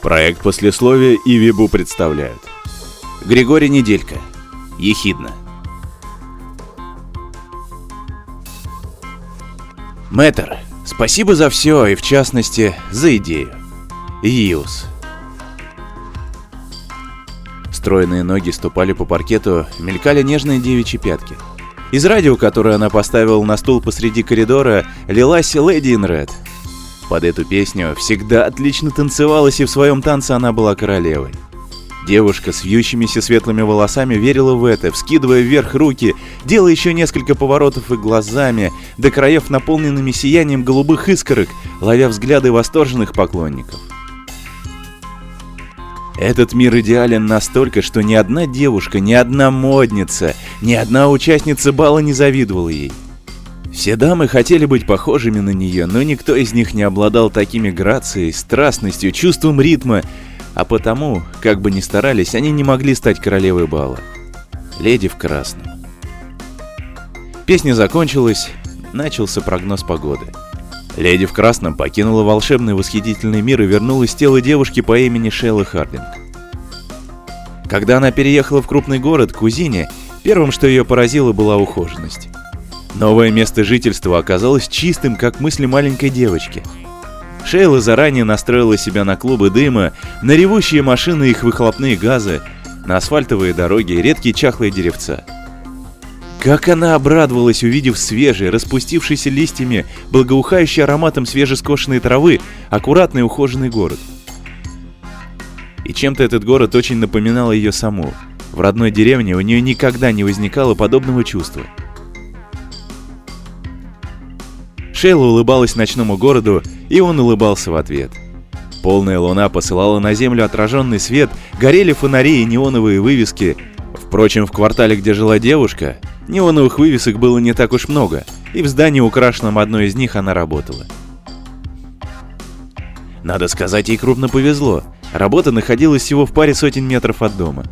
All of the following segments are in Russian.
Проект послесловия и Вибу представляют. Григорий Неделька. Ехидна. Мэтр, спасибо за все и в частности за идею. Иус. Стройные ноги ступали по паркету, мелькали нежные девичьи пятки. Из радио, которое она поставила на стул посреди коридора, лилась «Lady in Red», под эту песню всегда отлично танцевалась, и в своем танце она была королевой. Девушка с вьющимися светлыми волосами верила в это, вскидывая вверх руки, делая еще несколько поворотов и глазами, до краев наполненными сиянием голубых искорок, ловя взгляды восторженных поклонников. Этот мир идеален настолько, что ни одна девушка, ни одна модница, ни одна участница бала не завидовала ей. Все дамы хотели быть похожими на нее, но никто из них не обладал такими грацией, страстностью, чувством ритма, а потому, как бы ни старались, они не могли стать королевой бала. Леди в красном. Песня закончилась, начался прогноз погоды. Леди в красном покинула волшебный восхитительный мир и вернулась в тело девушки по имени Шелла Хардинг. Когда она переехала в крупный город, кузине, первым, что ее поразило, была ухоженность. Новое место жительства оказалось чистым, как мысли маленькой девочки. Шейла заранее настроила себя на клубы дыма, на ревущие машины и их выхлопные газы, на асфальтовые дороги и редкие чахлые деревца. Как она обрадовалась, увидев свежий, распустившийся листьями, благоухающий ароматом свежескошенной травы, аккуратный ухоженный город. И чем-то этот город очень напоминал ее саму. В родной деревне у нее никогда не возникало подобного чувства – Шейла улыбалась ночному городу, и он улыбался в ответ. Полная луна посылала на землю отраженный свет, горели фонари и неоновые вывески. Впрочем, в квартале, где жила девушка, неоновых вывесок было не так уж много, и в здании, украшенном одной из них, она работала. Надо сказать, ей крупно повезло. Работа находилась всего в паре сотен метров от дома.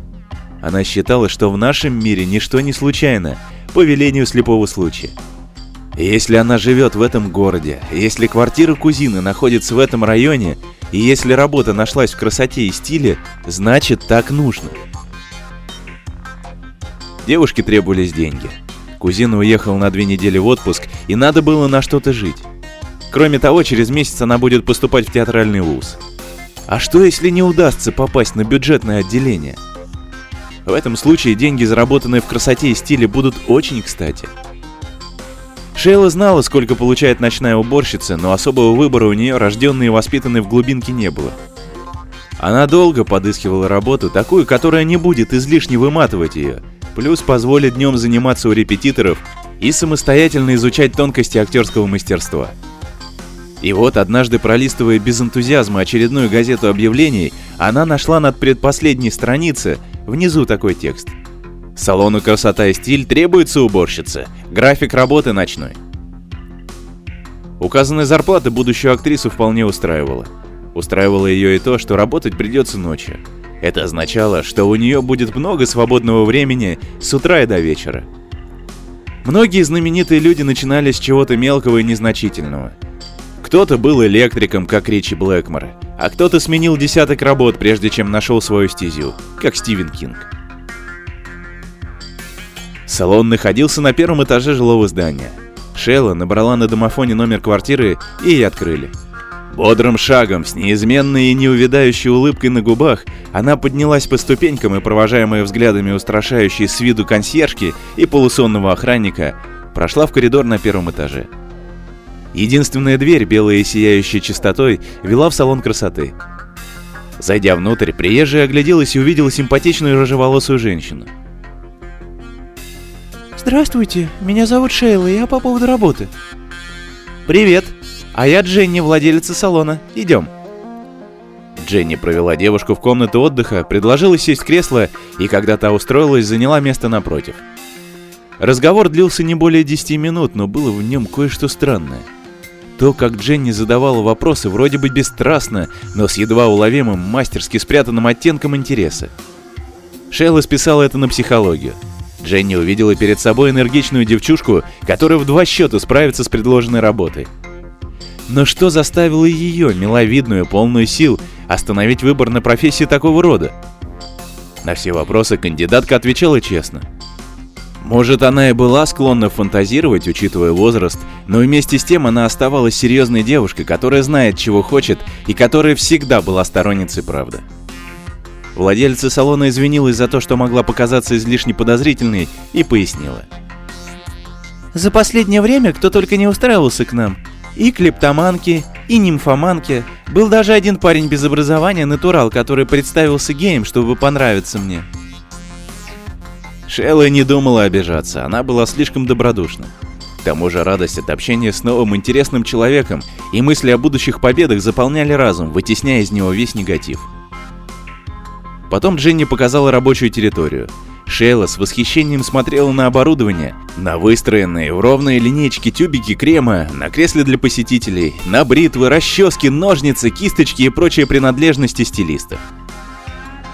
Она считала, что в нашем мире ничто не случайно, по велению слепого случая – если она живет в этом городе, если квартира кузины находится в этом районе, и если работа нашлась в красоте и стиле, значит так нужно. Девушке требовались деньги. Кузина уехала на две недели в отпуск, и надо было на что-то жить. Кроме того, через месяц она будет поступать в театральный вуз. А что, если не удастся попасть на бюджетное отделение? В этом случае деньги, заработанные в красоте и стиле, будут очень кстати – Шейла знала, сколько получает ночная уборщица, но особого выбора у нее, рожденной и воспитанной в глубинке, не было. Она долго подыскивала работу, такую, которая не будет излишне выматывать ее, плюс позволит днем заниматься у репетиторов и самостоятельно изучать тонкости актерского мастерства. И вот, однажды пролистывая без энтузиазма очередную газету объявлений, она нашла над предпоследней страницы внизу такой текст – Салону «Красота и стиль» требуется уборщица. График работы ночной. Указанная зарплата будущую актрису вполне устраивала. Устраивало ее и то, что работать придется ночью. Это означало, что у нее будет много свободного времени с утра и до вечера. Многие знаменитые люди начинали с чего-то мелкого и незначительного. Кто-то был электриком, как Ричи Блэкмор, а кто-то сменил десяток работ, прежде чем нашел свою стезю, как Стивен Кинг. Салон находился на первом этаже жилого здания. Шелла набрала на домофоне номер квартиры и ей открыли. Бодрым шагом, с неизменной и неувядающей улыбкой на губах, она поднялась по ступенькам и, провожаемая взглядами устрашающей с виду консьержки и полусонного охранника, прошла в коридор на первом этаже. Единственная дверь, белая и сияющая чистотой, вела в салон красоты. Зайдя внутрь, приезжая огляделась и увидела симпатичную рыжеволосую женщину – Здравствуйте, меня зовут Шейла, я по поводу работы. Привет, а я Дженни, владелица салона. Идем. Дженни провела девушку в комнату отдыха, предложила сесть в кресло и, когда та устроилась, заняла место напротив. Разговор длился не более 10 минут, но было в нем кое-что странное. То, как Дженни задавала вопросы вроде бы бесстрастно, но с едва уловимым, мастерски спрятанным оттенком интереса. Шейла списала это на психологию. Дженни увидела перед собой энергичную девчушку, которая в два счета справится с предложенной работой. Но что заставило ее, миловидную, полную сил, остановить выбор на профессии такого рода? На все вопросы кандидатка отвечала честно. Может, она и была склонна фантазировать, учитывая возраст, но вместе с тем она оставалась серьезной девушкой, которая знает, чего хочет, и которая всегда была сторонницей правды. Владельца салона извинилась за то, что могла показаться излишне подозрительной, и пояснила. За последнее время кто только не устраивался к нам. И клептоманки, и нимфоманки. Был даже один парень без образования, натурал, который представился геем, чтобы понравиться мне. Шелла не думала обижаться, она была слишком добродушна. К тому же радость от общения с новым интересным человеком и мысли о будущих победах заполняли разум, вытесняя из него весь негатив. Потом Дженни показала рабочую территорию. Шейла с восхищением смотрела на оборудование, на выстроенные в ровные линейки тюбики крема, на кресле для посетителей, на бритвы, расчески, ножницы, кисточки и прочие принадлежности стилистов.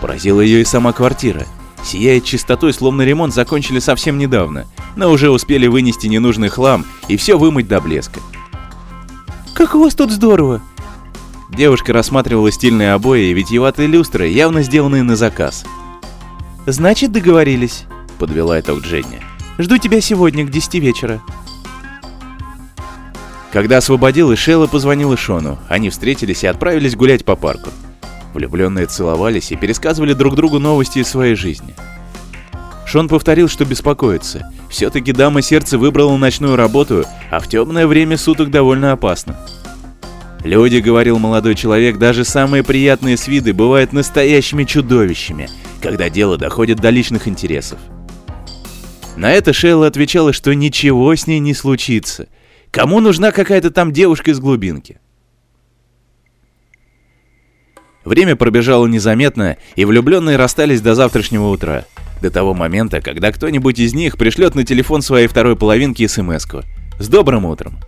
Поразила ее и сама квартира. Сияет чистотой, словно ремонт закончили совсем недавно, но уже успели вынести ненужный хлам и все вымыть до блеска. «Как у вас тут здорово!» Девушка рассматривала стильные обои и витиеватые люстры, явно сделанные на заказ. «Значит, договорились», — подвела итог Дженни. «Жду тебя сегодня к 10 вечера». Когда освободилась, Шелла позвонила Шону. Они встретились и отправились гулять по парку. Влюбленные целовались и пересказывали друг другу новости из своей жизни. Шон повторил, что беспокоится. Все-таки дама сердца выбрала ночную работу, а в темное время суток довольно опасно. Люди, говорил молодой человек, даже самые приятные с виды бывают настоящими чудовищами, когда дело доходит до личных интересов. На это Шейла отвечала, что ничего с ней не случится. Кому нужна какая-то там девушка из глубинки? Время пробежало незаметно, и влюбленные расстались до завтрашнего утра. До того момента, когда кто-нибудь из них пришлет на телефон своей второй половинки смс-ку. «С добрым утром!»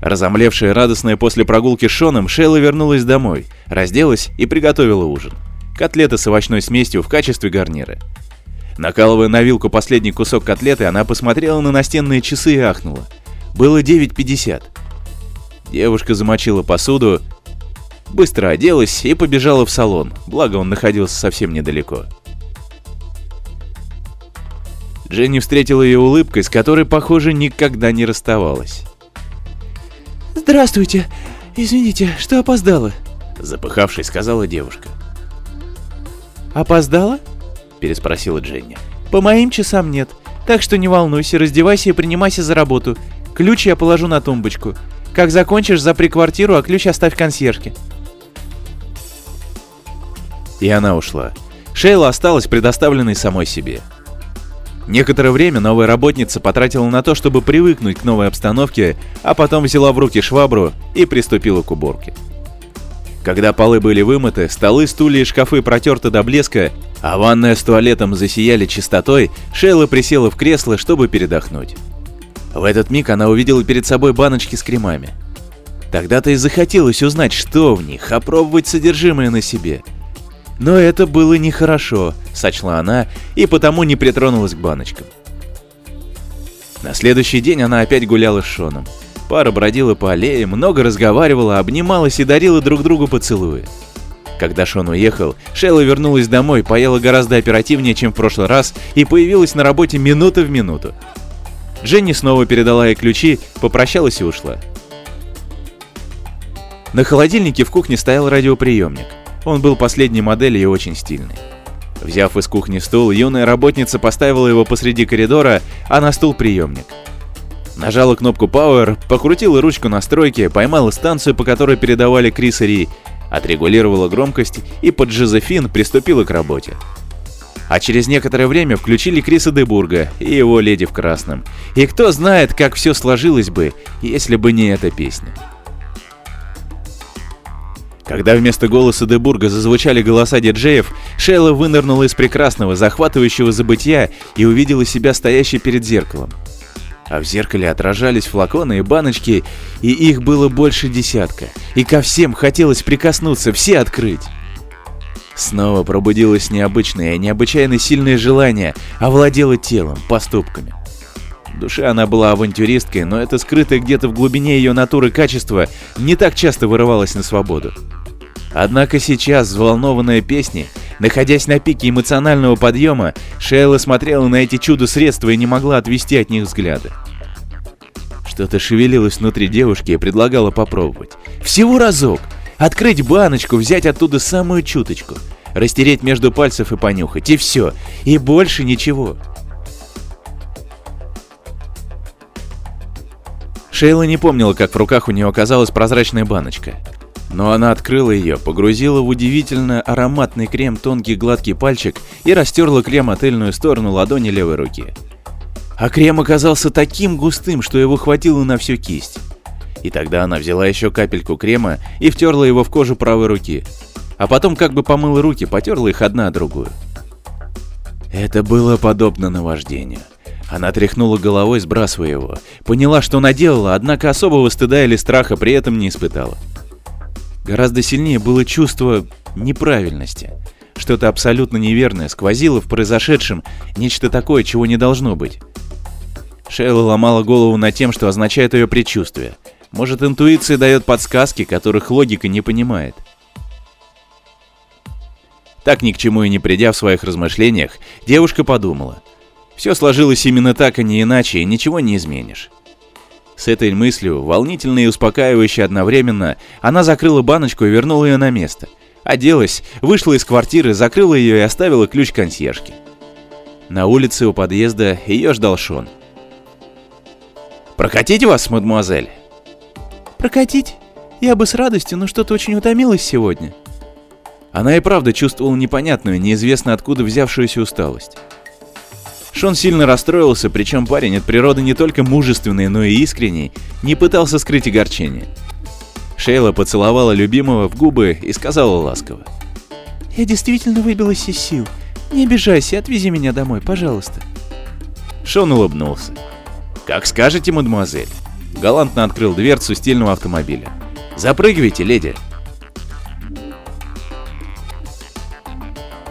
Разомлевшая радостная после прогулки с Шоном, Шейла вернулась домой, разделась и приготовила ужин. Котлеты с овощной смесью в качестве гарнира. Накалывая на вилку последний кусок котлеты, она посмотрела на настенные часы и ахнула. Было 9.50. Девушка замочила посуду, быстро оделась и побежала в салон, благо он находился совсем недалеко. Дженни встретила ее улыбкой, с которой, похоже, никогда не расставалась. «Здравствуйте! Извините, что опоздала?» Запыхавшись, сказала девушка. «Опоздала?» Переспросила Дженни. «По моим часам нет, так что не волнуйся, раздевайся и принимайся за работу. Ключ я положу на тумбочку. Как закончишь, запри квартиру, а ключ оставь консьержке». И она ушла. Шейла осталась предоставленной самой себе. Некоторое время новая работница потратила на то, чтобы привыкнуть к новой обстановке, а потом взяла в руки швабру и приступила к уборке. Когда полы были вымыты, столы, стулья и шкафы протерты до блеска, а ванная с туалетом засияли чистотой, Шейла присела в кресло, чтобы передохнуть. В этот миг она увидела перед собой баночки с кремами. Тогда-то и захотелось узнать, что в них, опробовать содержимое на себе – но это было нехорошо, сочла она, и потому не притронулась к баночкам. На следующий день она опять гуляла с Шоном. Пара бродила по аллее, много разговаривала, обнималась и дарила друг другу поцелуи. Когда Шон уехал, Шейла вернулась домой, поела гораздо оперативнее, чем в прошлый раз, и появилась на работе минута в минуту. Дженни снова передала ей ключи, попрощалась и ушла. На холодильнике в кухне стоял радиоприемник. Он был последней модели и очень стильный. Взяв из кухни стул, юная работница поставила его посреди коридора, а на стул приемник. Нажала кнопку Power, покрутила ручку настройки, поймала станцию, по которой передавали Крис и Ри, отрегулировала громкость и под Джозефин приступила к работе. А через некоторое время включили Криса Дебурга и его «Леди в красном». И кто знает, как все сложилось бы, если бы не эта песня. Когда вместо голоса Дебурга зазвучали голоса диджеев, Шейла вынырнула из прекрасного, захватывающего забытия и увидела себя стоящей перед зеркалом. А в зеркале отражались флаконы и баночки, и их было больше десятка, и ко всем хотелось прикоснуться, все открыть. Снова пробудилось необычное, необычайно сильное желание, овладело телом, поступками. В душе она была авантюристкой, но это скрытое где-то в глубине ее натуры качество не так часто вырывалось на свободу. Однако сейчас, взволнованная песней, находясь на пике эмоционального подъема, Шейла смотрела на эти чудо-средства и не могла отвести от них взгляды. Что-то шевелилось внутри девушки и предлагало попробовать. Всего разок! Открыть баночку, взять оттуда самую чуточку, растереть между пальцев и понюхать, и все, и больше ничего. Шейла не помнила, как в руках у нее оказалась прозрачная баночка. Но она открыла ее, погрузила в удивительно ароматный крем тонкий гладкий пальчик и растерла крем о тыльную сторону ладони левой руки. А крем оказался таким густым, что его хватило на всю кисть. И тогда она взяла еще капельку крема и втерла его в кожу правой руки. А потом как бы помыла руки, потерла их одна другую. Это было подобно наваждению. Она тряхнула головой, сбрасывая его. Поняла, что наделала, однако особого стыда или страха при этом не испытала. Гораздо сильнее было чувство неправильности. Что-то абсолютно неверное сквозило в произошедшем, нечто такое, чего не должно быть. Шейла ломала голову над тем, что означает ее предчувствие. Может, интуиция дает подсказки, которых логика не понимает. Так ни к чему и не придя в своих размышлениях, девушка подумала. Все сложилось именно так, а не иначе, и ничего не изменишь. С этой мыслью, волнительной и успокаивающей одновременно, она закрыла баночку и вернула ее на место. Оделась, вышла из квартиры, закрыла ее и оставила ключ консьержке. На улице у подъезда ее ждал Шон. «Прокатить вас, мадемуазель?» Прокатить? Я бы с радостью, но что-то очень утомилась сегодня. Она и правда чувствовала непонятную, неизвестно откуда взявшуюся усталость. Шон сильно расстроился, причем парень от природы не только мужественный, но и искренний, не пытался скрыть огорчение. Шейла поцеловала любимого в губы и сказала ласково. «Я действительно выбилась из сил. Не обижайся, отвези меня домой, пожалуйста». Шон улыбнулся. «Как скажете, мадемуазель» галантно открыл дверцу стильного автомобиля. «Запрыгивайте, леди!»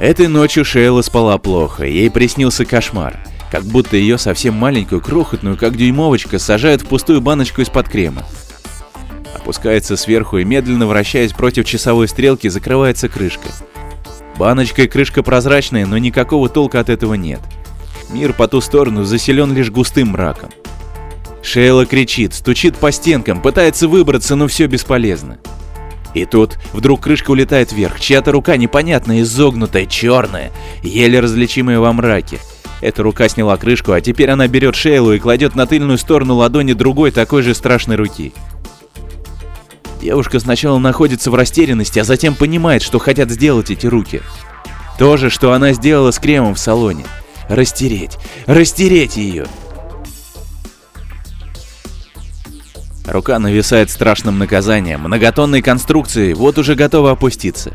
Этой ночью Шейла спала плохо, ей приснился кошмар. Как будто ее совсем маленькую, крохотную, как дюймовочка, сажают в пустую баночку из-под крема. Опускается сверху и, медленно вращаясь против часовой стрелки, закрывается крышка. Баночка и крышка прозрачные, но никакого толка от этого нет. Мир по ту сторону заселен лишь густым мраком. Шейла кричит, стучит по стенкам, пытается выбраться, но все бесполезно. И тут вдруг крышка улетает вверх, чья-то рука непонятная, изогнутая, черная, еле различимая во мраке. Эта рука сняла крышку, а теперь она берет Шейлу и кладет на тыльную сторону ладони другой такой же страшной руки. Девушка сначала находится в растерянности, а затем понимает, что хотят сделать эти руки. То же, что она сделала с кремом в салоне. Растереть, растереть ее. Рука нависает страшным наказанием, многотонной конструкцией, вот уже готова опуститься.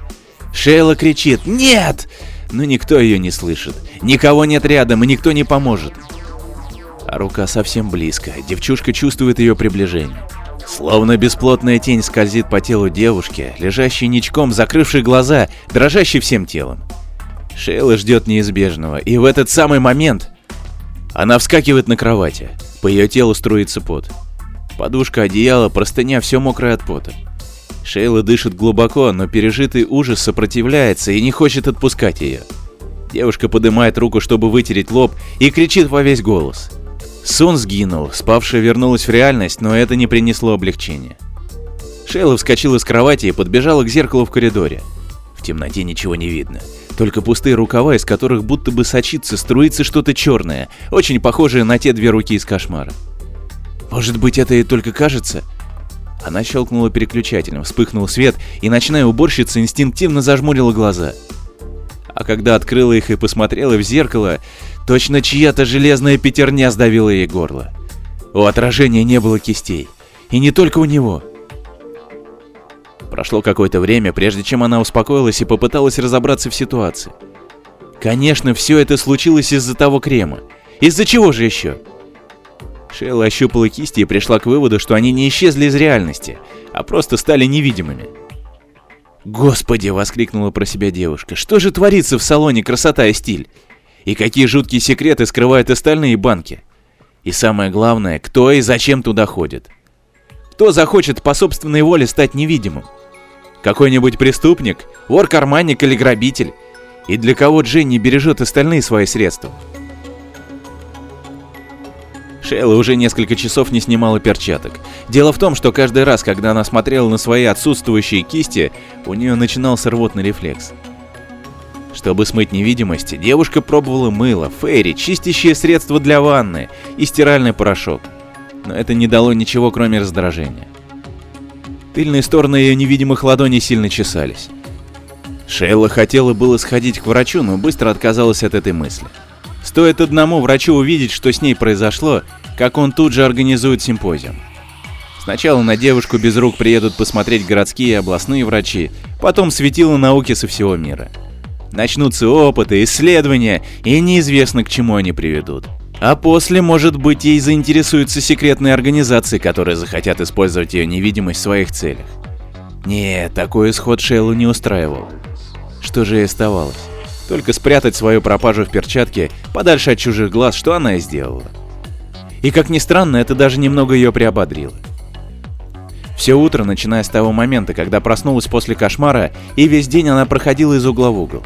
Шейла кричит «Нет!», но никто ее не слышит. Никого нет рядом, и никто не поможет. А рука совсем близко, девчушка чувствует ее приближение. Словно бесплотная тень скользит по телу девушки, лежащей ничком, закрывшей глаза, дрожащей всем телом. Шейла ждет неизбежного, и в этот самый момент она вскакивает на кровати. По ее телу струится пот. Подушка, одеяло, простыня, все мокрое от пота. Шейла дышит глубоко, но пережитый ужас сопротивляется и не хочет отпускать ее. Девушка поднимает руку, чтобы вытереть лоб, и кричит во весь голос. Сон сгинул, спавшая вернулась в реальность, но это не принесло облегчения. Шейла вскочила с кровати и подбежала к зеркалу в коридоре. В темноте ничего не видно. Только пустые рукава, из которых будто бы сочится, струится что-то черное, очень похожее на те две руки из кошмара. Может быть, это и только кажется? Она щелкнула переключателем, вспыхнул свет, и ночная уборщица инстинктивно зажмурила глаза. А когда открыла их и посмотрела в зеркало, точно чья-то железная пятерня сдавила ей горло. У отражения не было кистей. И не только у него. Прошло какое-то время, прежде чем она успокоилась и попыталась разобраться в ситуации. Конечно, все это случилось из-за того крема. Из-за чего же еще? Шейла ощупала кисти и пришла к выводу, что они не исчезли из реальности, а просто стали невидимыми. «Господи!» — воскликнула про себя девушка. «Что же творится в салоне красота и стиль? И какие жуткие секреты скрывают остальные банки? И самое главное, кто и зачем туда ходит? Кто захочет по собственной воле стать невидимым? Какой-нибудь преступник, вор-карманник или грабитель? И для кого Дженни бережет остальные свои средства?» Шейла уже несколько часов не снимала перчаток. Дело в том, что каждый раз, когда она смотрела на свои отсутствующие кисти, у нее начинался рвотный рефлекс. Чтобы смыть невидимость, девушка пробовала мыло, фейри, чистящее средство для ванны и стиральный порошок. Но это не дало ничего, кроме раздражения. Тыльные стороны ее невидимых ладоней сильно чесались. Шейла хотела было сходить к врачу, но быстро отказалась от этой мысли. Стоит одному врачу увидеть, что с ней произошло, как он тут же организует симпозиум. Сначала на девушку без рук приедут посмотреть городские и областные врачи, потом светило науки со всего мира. Начнутся опыты, исследования, и неизвестно, к чему они приведут. А после, может быть, ей заинтересуются секретные организации, которые захотят использовать ее невидимость в своих целях. Нет, такой исход Шейлу не устраивал. Что же ей оставалось? Только спрятать свою пропажу в перчатке подальше от чужих глаз, что она и сделала. И как ни странно, это даже немного ее приободрило. Все утро, начиная с того момента, когда проснулась после кошмара, и весь день она проходила из угла в угол.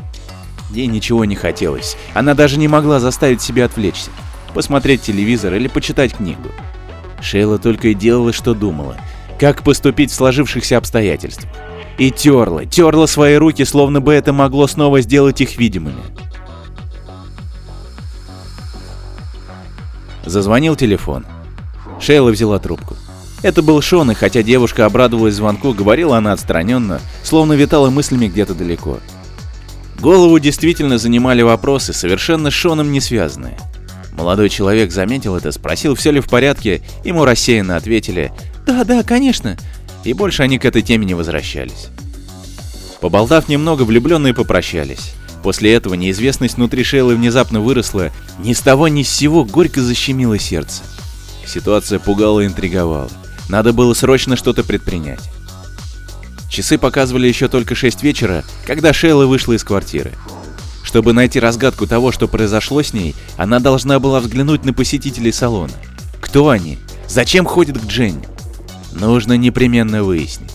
Ей ничего не хотелось, она даже не могла заставить себя отвлечься, посмотреть телевизор или почитать книгу. Шейла только и делала, что думала, как поступить в сложившихся обстоятельствах. И терла, терла свои руки, словно бы это могло снова сделать их видимыми. Зазвонил телефон. Шейла взяла трубку. Это был Шон, и хотя девушка обрадовалась звонку, говорила она отстраненно, словно витала мыслями где-то далеко. Голову действительно занимали вопросы, совершенно с Шоном не связанные. Молодой человек заметил это, спросил, все ли в порядке, ему рассеянно ответили «Да, да, конечно», и больше они к этой теме не возвращались. Поболтав немного, влюбленные попрощались. После этого неизвестность внутри Шейлы внезапно выросла, ни с того ни с сего горько защемило сердце. Ситуация пугала и интриговала. Надо было срочно что-то предпринять. Часы показывали еще только 6 вечера, когда Шейла вышла из квартиры. Чтобы найти разгадку того, что произошло с ней, она должна была взглянуть на посетителей салона. Кто они? Зачем ходят к Дженни? Нужно непременно выяснить.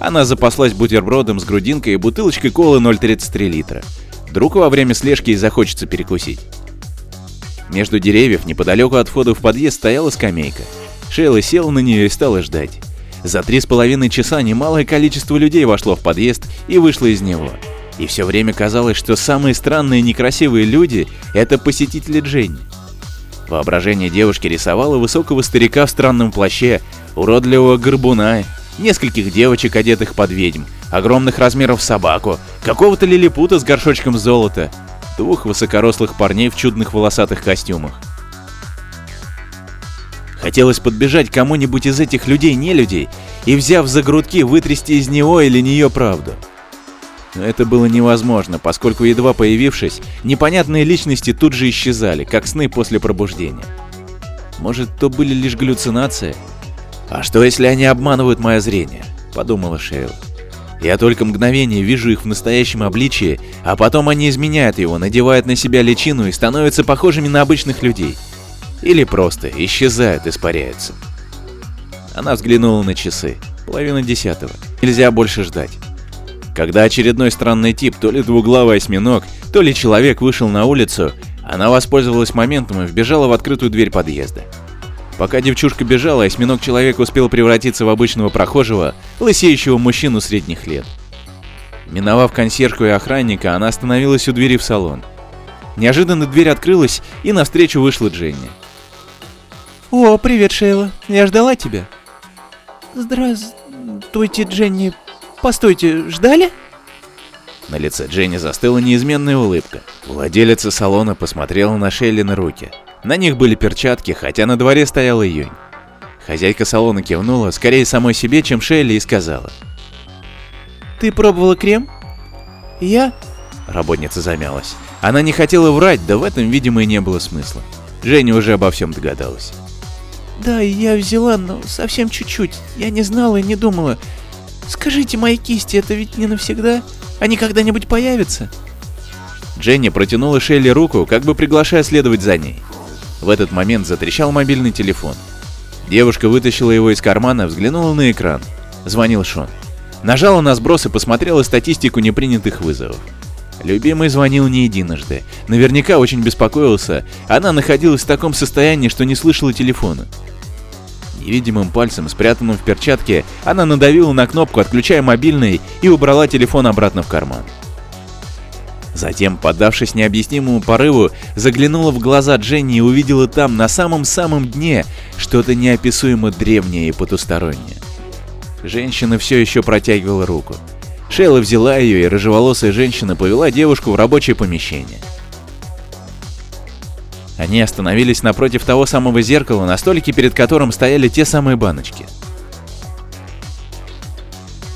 Она запаслась бутербродом с грудинкой и бутылочкой колы 0,33 литра. Вдруг во время слежки и захочется перекусить. Между деревьев, неподалеку от входа в подъезд, стояла скамейка. Шейла села на нее и стала ждать. За три с половиной часа немалое количество людей вошло в подъезд и вышло из него. И все время казалось, что самые странные и некрасивые люди – это посетители Дженни. Воображение девушки рисовало высокого старика в странном плаще, уродливого горбуна, нескольких девочек, одетых под ведьм, огромных размеров собаку, какого-то лилипута с горшочком золота, двух высокорослых парней в чудных волосатых костюмах. Хотелось подбежать кому-нибудь из этих людей-нелюдей и, взяв за грудки, вытрясти из него или нее правду. Но это было невозможно, поскольку, едва появившись, непонятные личности тут же исчезали, как сны после пробуждения. Может, то были лишь галлюцинации? «А что, если они обманывают мое зрение?» – подумала Шейл. «Я только мгновение вижу их в настоящем обличии, а потом они изменяют его, надевают на себя личину и становятся похожими на обычных людей. Или просто исчезают, испаряются». Она взглянула на часы. Половина десятого. Нельзя больше ждать. Когда очередной странный тип, то ли двуглавый осьминог, то ли человек вышел на улицу, она воспользовалась моментом и вбежала в открытую дверь подъезда. Пока девчушка бежала, осьминог-человек успел превратиться в обычного прохожего, лысеющего мужчину средних лет. Миновав консьержку и охранника, она остановилась у двери в салон. Неожиданно дверь открылась, и навстречу вышла Дженни. «О, привет, Шейла. Я ждала тебя». «Здравствуйте, Дженни. Постойте, ждали?» На лице Дженни застыла неизменная улыбка. Владелица салона посмотрела на Шейли на руки. На них были перчатки, хотя на дворе стоял июнь. Хозяйка салона кивнула, скорее самой себе, чем Шейли, и сказала. «Ты пробовала крем?» «Я?» Работница замялась. Она не хотела врать, да в этом, видимо, и не было смысла. Женя уже обо всем догадалась. Да, я взяла, но совсем чуть-чуть. Я не знала и не думала. Скажите, мои кисти, это ведь не навсегда? Они когда-нибудь появятся? Дженни протянула Шелли руку, как бы приглашая следовать за ней. В этот момент затрещал мобильный телефон. Девушка вытащила его из кармана, взглянула на экран. Звонил Шон. Нажала на сброс и посмотрела статистику непринятых вызовов. Любимый звонил не единожды. Наверняка очень беспокоился. Она находилась в таком состоянии, что не слышала телефона. Невидимым пальцем, спрятанным в перчатке, она надавила на кнопку, отключая мобильный, и убрала телефон обратно в карман. Затем, поддавшись необъяснимому порыву, заглянула в глаза Дженни и увидела там, на самом-самом дне, что-то неописуемо древнее и потустороннее. Женщина все еще протягивала руку. Шейла взяла ее, и рыжеволосая женщина повела девушку в рабочее помещение. Они остановились напротив того самого зеркала, на столике, перед которым стояли те самые баночки.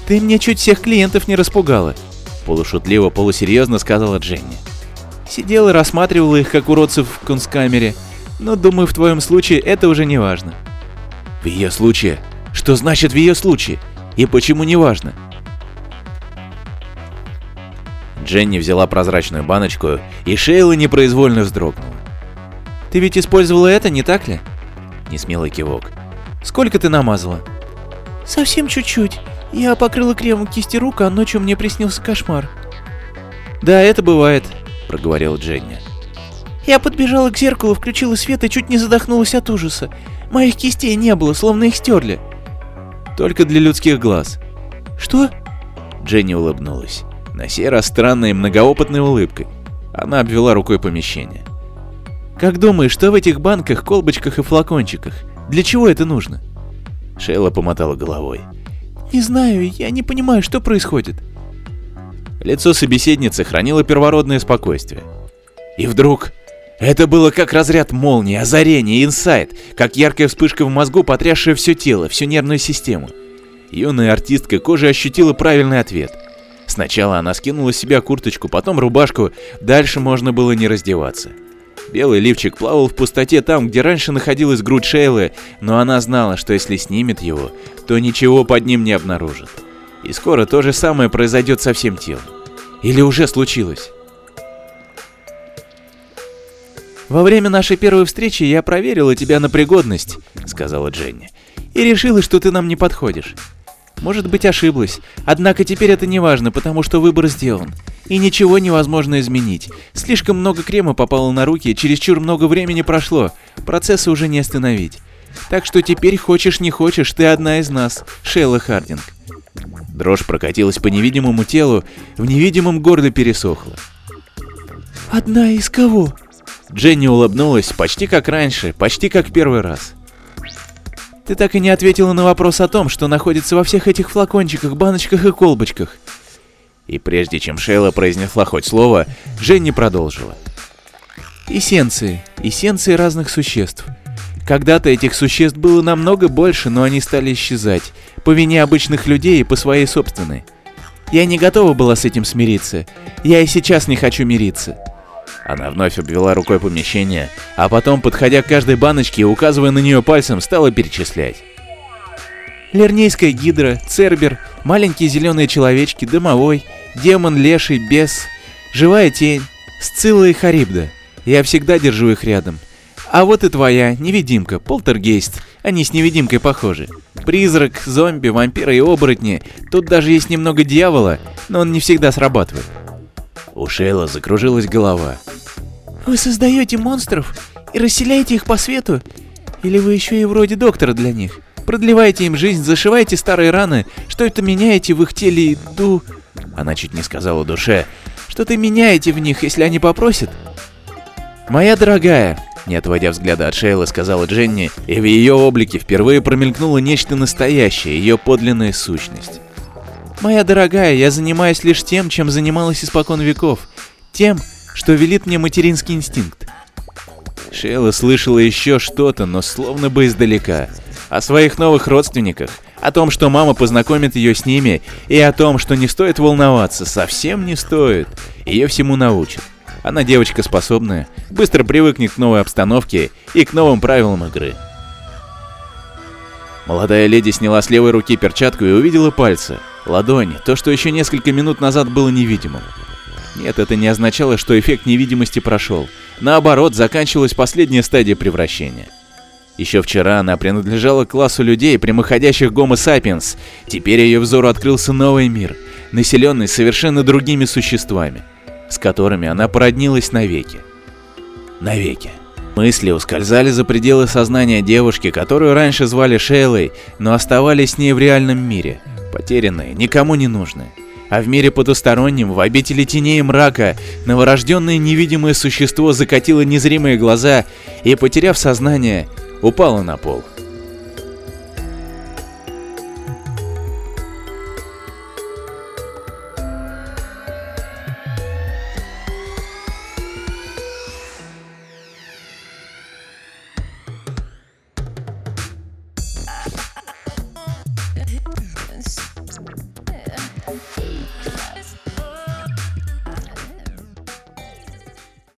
«Ты мне чуть всех клиентов не распугала», — полушутливо, полусерьезно сказала Дженни. «Сидела рассматривала их, как уродцев в кунсткамере, но, думаю, в твоем случае это уже не важно». «В ее случае? Что значит в ее случае? И почему не важно?» Дженни взяла прозрачную баночку, и Шейла непроизвольно вздрогнула. Ты ведь использовала это, не так ли? Несмелый кивок. Сколько ты намазала? Совсем чуть-чуть. Я покрыла кремом кисти рук, а ночью мне приснился кошмар. Да, это бывает, проговорила Дженни. Я подбежала к зеркалу, включила свет и чуть не задохнулась от ужаса. Моих кистей не было, словно их стерли. Только для людских глаз. Что? Дженни улыбнулась. На сей раз странной многоопытной улыбкой. Она обвела рукой помещение. Как думаешь, что в этих банках, колбочках и флакончиках? Для чего это нужно? Шейла помотала головой. Не знаю, я не понимаю, что происходит. Лицо собеседницы хранило первородное спокойствие. И вдруг это было как разряд молнии, озарение, инсайт, как яркая вспышка в мозгу, потрясшая все тело, всю нервную систему. Юная артистка кожи ощутила правильный ответ. Сначала она скинула с себя курточку, потом рубашку, дальше можно было не раздеваться. Белый лифчик плавал в пустоте там, где раньше находилась грудь Шейлы, но она знала, что если снимет его, то ничего под ним не обнаружит. И скоро то же самое произойдет со всем телом. Или уже случилось. «Во время нашей первой встречи я проверила тебя на пригодность», — сказала Дженни, — «и решила, что ты нам не подходишь. Может быть, ошиблась, однако теперь это не важно, потому что выбор сделан. И ничего невозможно изменить. Слишком много крема попало на руки, чересчур много времени прошло. Процессы уже не остановить. Так что теперь, хочешь не хочешь, ты одна из нас, Шейла Хардинг. Дрожь прокатилась по невидимому телу, в невидимом горле пересохла. «Одна из кого?» Дженни улыбнулась почти как раньше, почти как первый раз. «Ты так и не ответила на вопрос о том, что находится во всех этих флакончиках, баночках и колбочках. И прежде чем Шейла произнесла хоть слово, Женни продолжила. Эссенции. Эссенции разных существ. Когда-то этих существ было намного больше, но они стали исчезать. По вине обычных людей и по своей собственной. Я не готова была с этим смириться. Я и сейчас не хочу мириться. Она вновь обвела рукой помещение, а потом, подходя к каждой баночке и указывая на нее пальцем, стала перечислять. Лернейская гидра, цербер, маленькие зеленые человечки, дымовой, демон, леший, бес, живая тень, Сцилла и Харибда. Я всегда держу их рядом. А вот и твоя, невидимка, полтергейст. Они с невидимкой похожи. Призрак, зомби, вампиры и оборотни. Тут даже есть немного дьявола, но он не всегда срабатывает. У Шейла закружилась голова. Вы создаете монстров и расселяете их по свету? Или вы еще и вроде доктора для них? Продлеваете им жизнь, зашиваете старые раны, что это меняете в их теле и ду... Она чуть не сказала душе. Что-то меняете в них, если они попросят? Моя дорогая, не отводя взгляда от Шейла, сказала Дженни, и в ее облике впервые промелькнуло нечто настоящее, ее подлинная сущность. «Моя дорогая, я занимаюсь лишь тем, чем занималась испокон веков. Тем, что велит мне материнский инстинкт». Шейла слышала еще что-то, но словно бы издалека о своих новых родственниках, о том, что мама познакомит ее с ними, и о том, что не стоит волноваться, совсем не стоит. Ее всему научат. Она девочка способная, быстро привыкнет к новой обстановке и к новым правилам игры. Молодая леди сняла с левой руки перчатку и увидела пальцы. Ладонь, то, что еще несколько минут назад было невидимым. Нет, это не означало, что эффект невидимости прошел. Наоборот, заканчивалась последняя стадия превращения. Еще вчера она принадлежала классу людей, прямоходящих Homo sapiens. Теперь ее взору открылся новый мир, населенный совершенно другими существами, с которыми она породнилась навеки. Навеки. Мысли ускользали за пределы сознания девушки, которую раньше звали Шейлой, но оставались с ней в реальном мире, потерянные, никому не нужные. А в мире потустороннем, в обители теней и мрака, новорожденное невидимое существо закатило незримые глаза и, потеряв сознание, упало на пол.